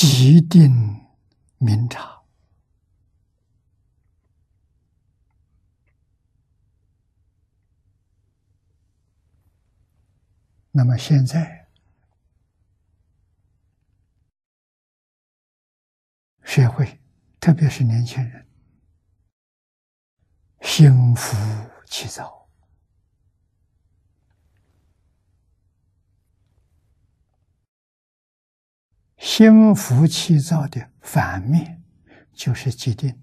即定明察。那么现在，社会，特别是年轻人，心浮气躁，心浮气躁的反面就是既定。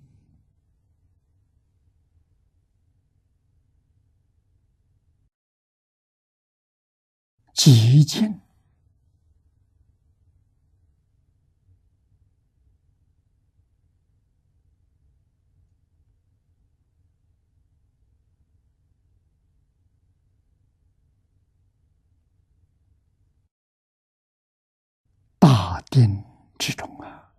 极静，大定之中啊！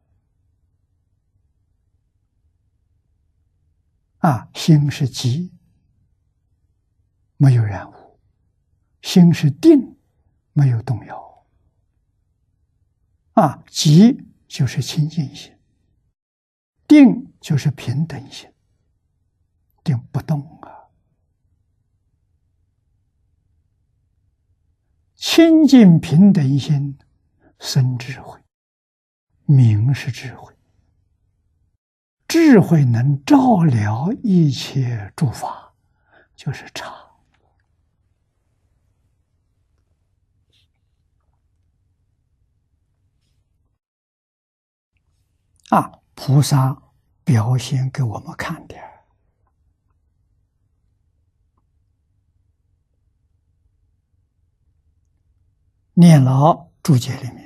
啊，心是急，没有染污；心是定。没有动摇，啊，急就是清净心，定就是平等心，定不动啊，清净平等心生智慧，明是智慧，智慧能照料一切诸法，就是常。啊，菩萨表现给我们看的，《念老注解》里面，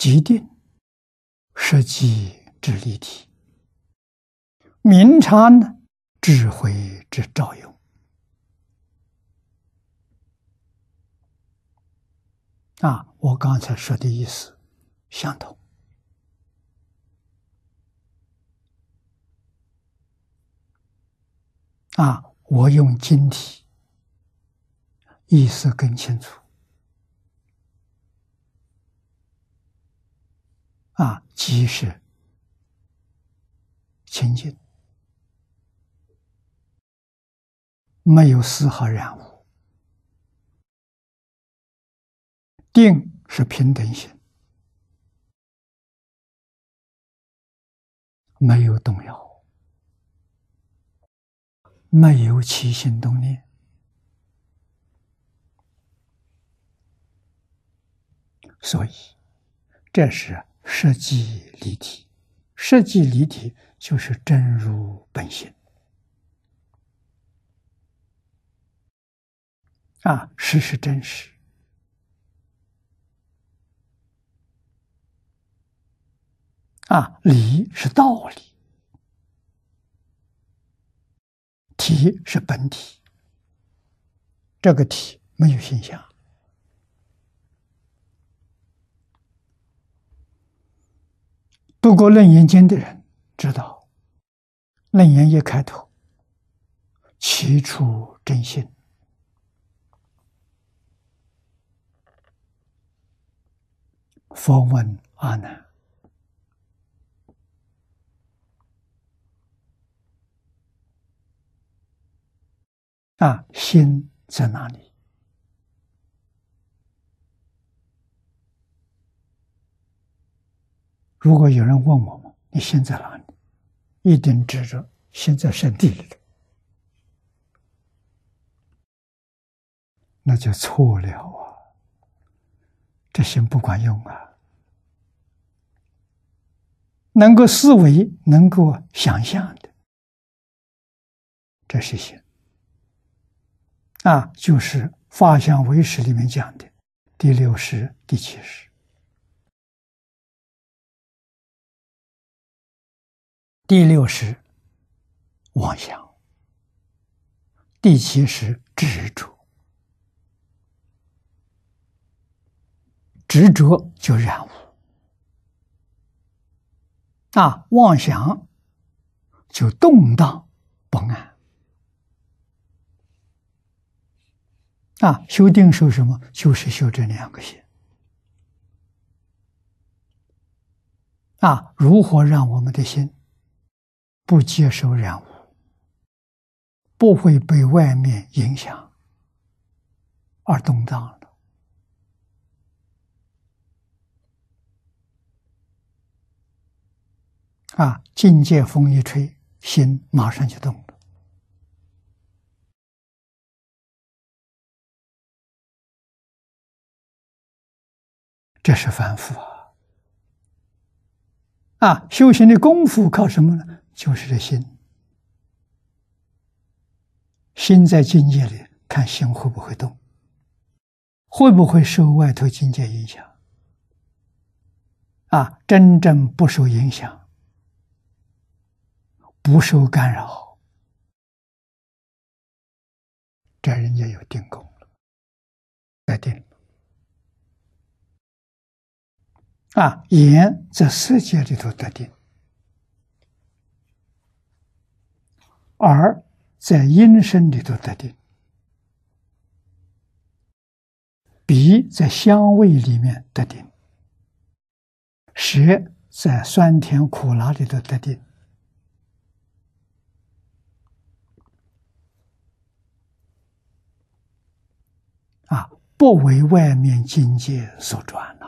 即定实际之立体，明察呢智慧之照用。啊，我刚才说的意思。相同啊！我用晶体，意思更清楚啊！即是清净，没有丝毫染污，定是平等性。没有动摇，没有起心动念，所以这是设计离体。设计离体就是真如本性啊，实是真实。啊，理是道理，体是本体。这个体没有现象。读过《楞严经》的人知道，《楞严》一开头，起初真心，佛问阿难。啊，心在哪里？如果有人问我们，你心在哪里？一定指着心在圣地里那就错了啊！这心不管用啊！能够思维、能够想象的，这是心。啊，就是《法相唯识》里面讲的第六识、第七识。第六识妄想，第七识执着，执着就染污，啊，妄想就动荡不安。啊，修定修什么？就是修这两个心。啊，如何让我们的心不接受染污，不会被外面影响而动荡了？啊，境界风一吹，心马上就动了。这是反复啊！啊，修行的功夫靠什么呢？就是这心。心在境界里，看心会不会动，会不会受外头境界影响？啊，真正不受影响，不受干扰，这人家有定功了，在定。啊，眼在世界里头得定，而在音声里头得定，鼻在香味里面得定，舌在酸甜苦辣里头得定，啊，不为外面境界所转。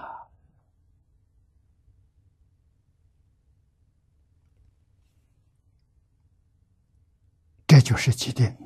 就是起点。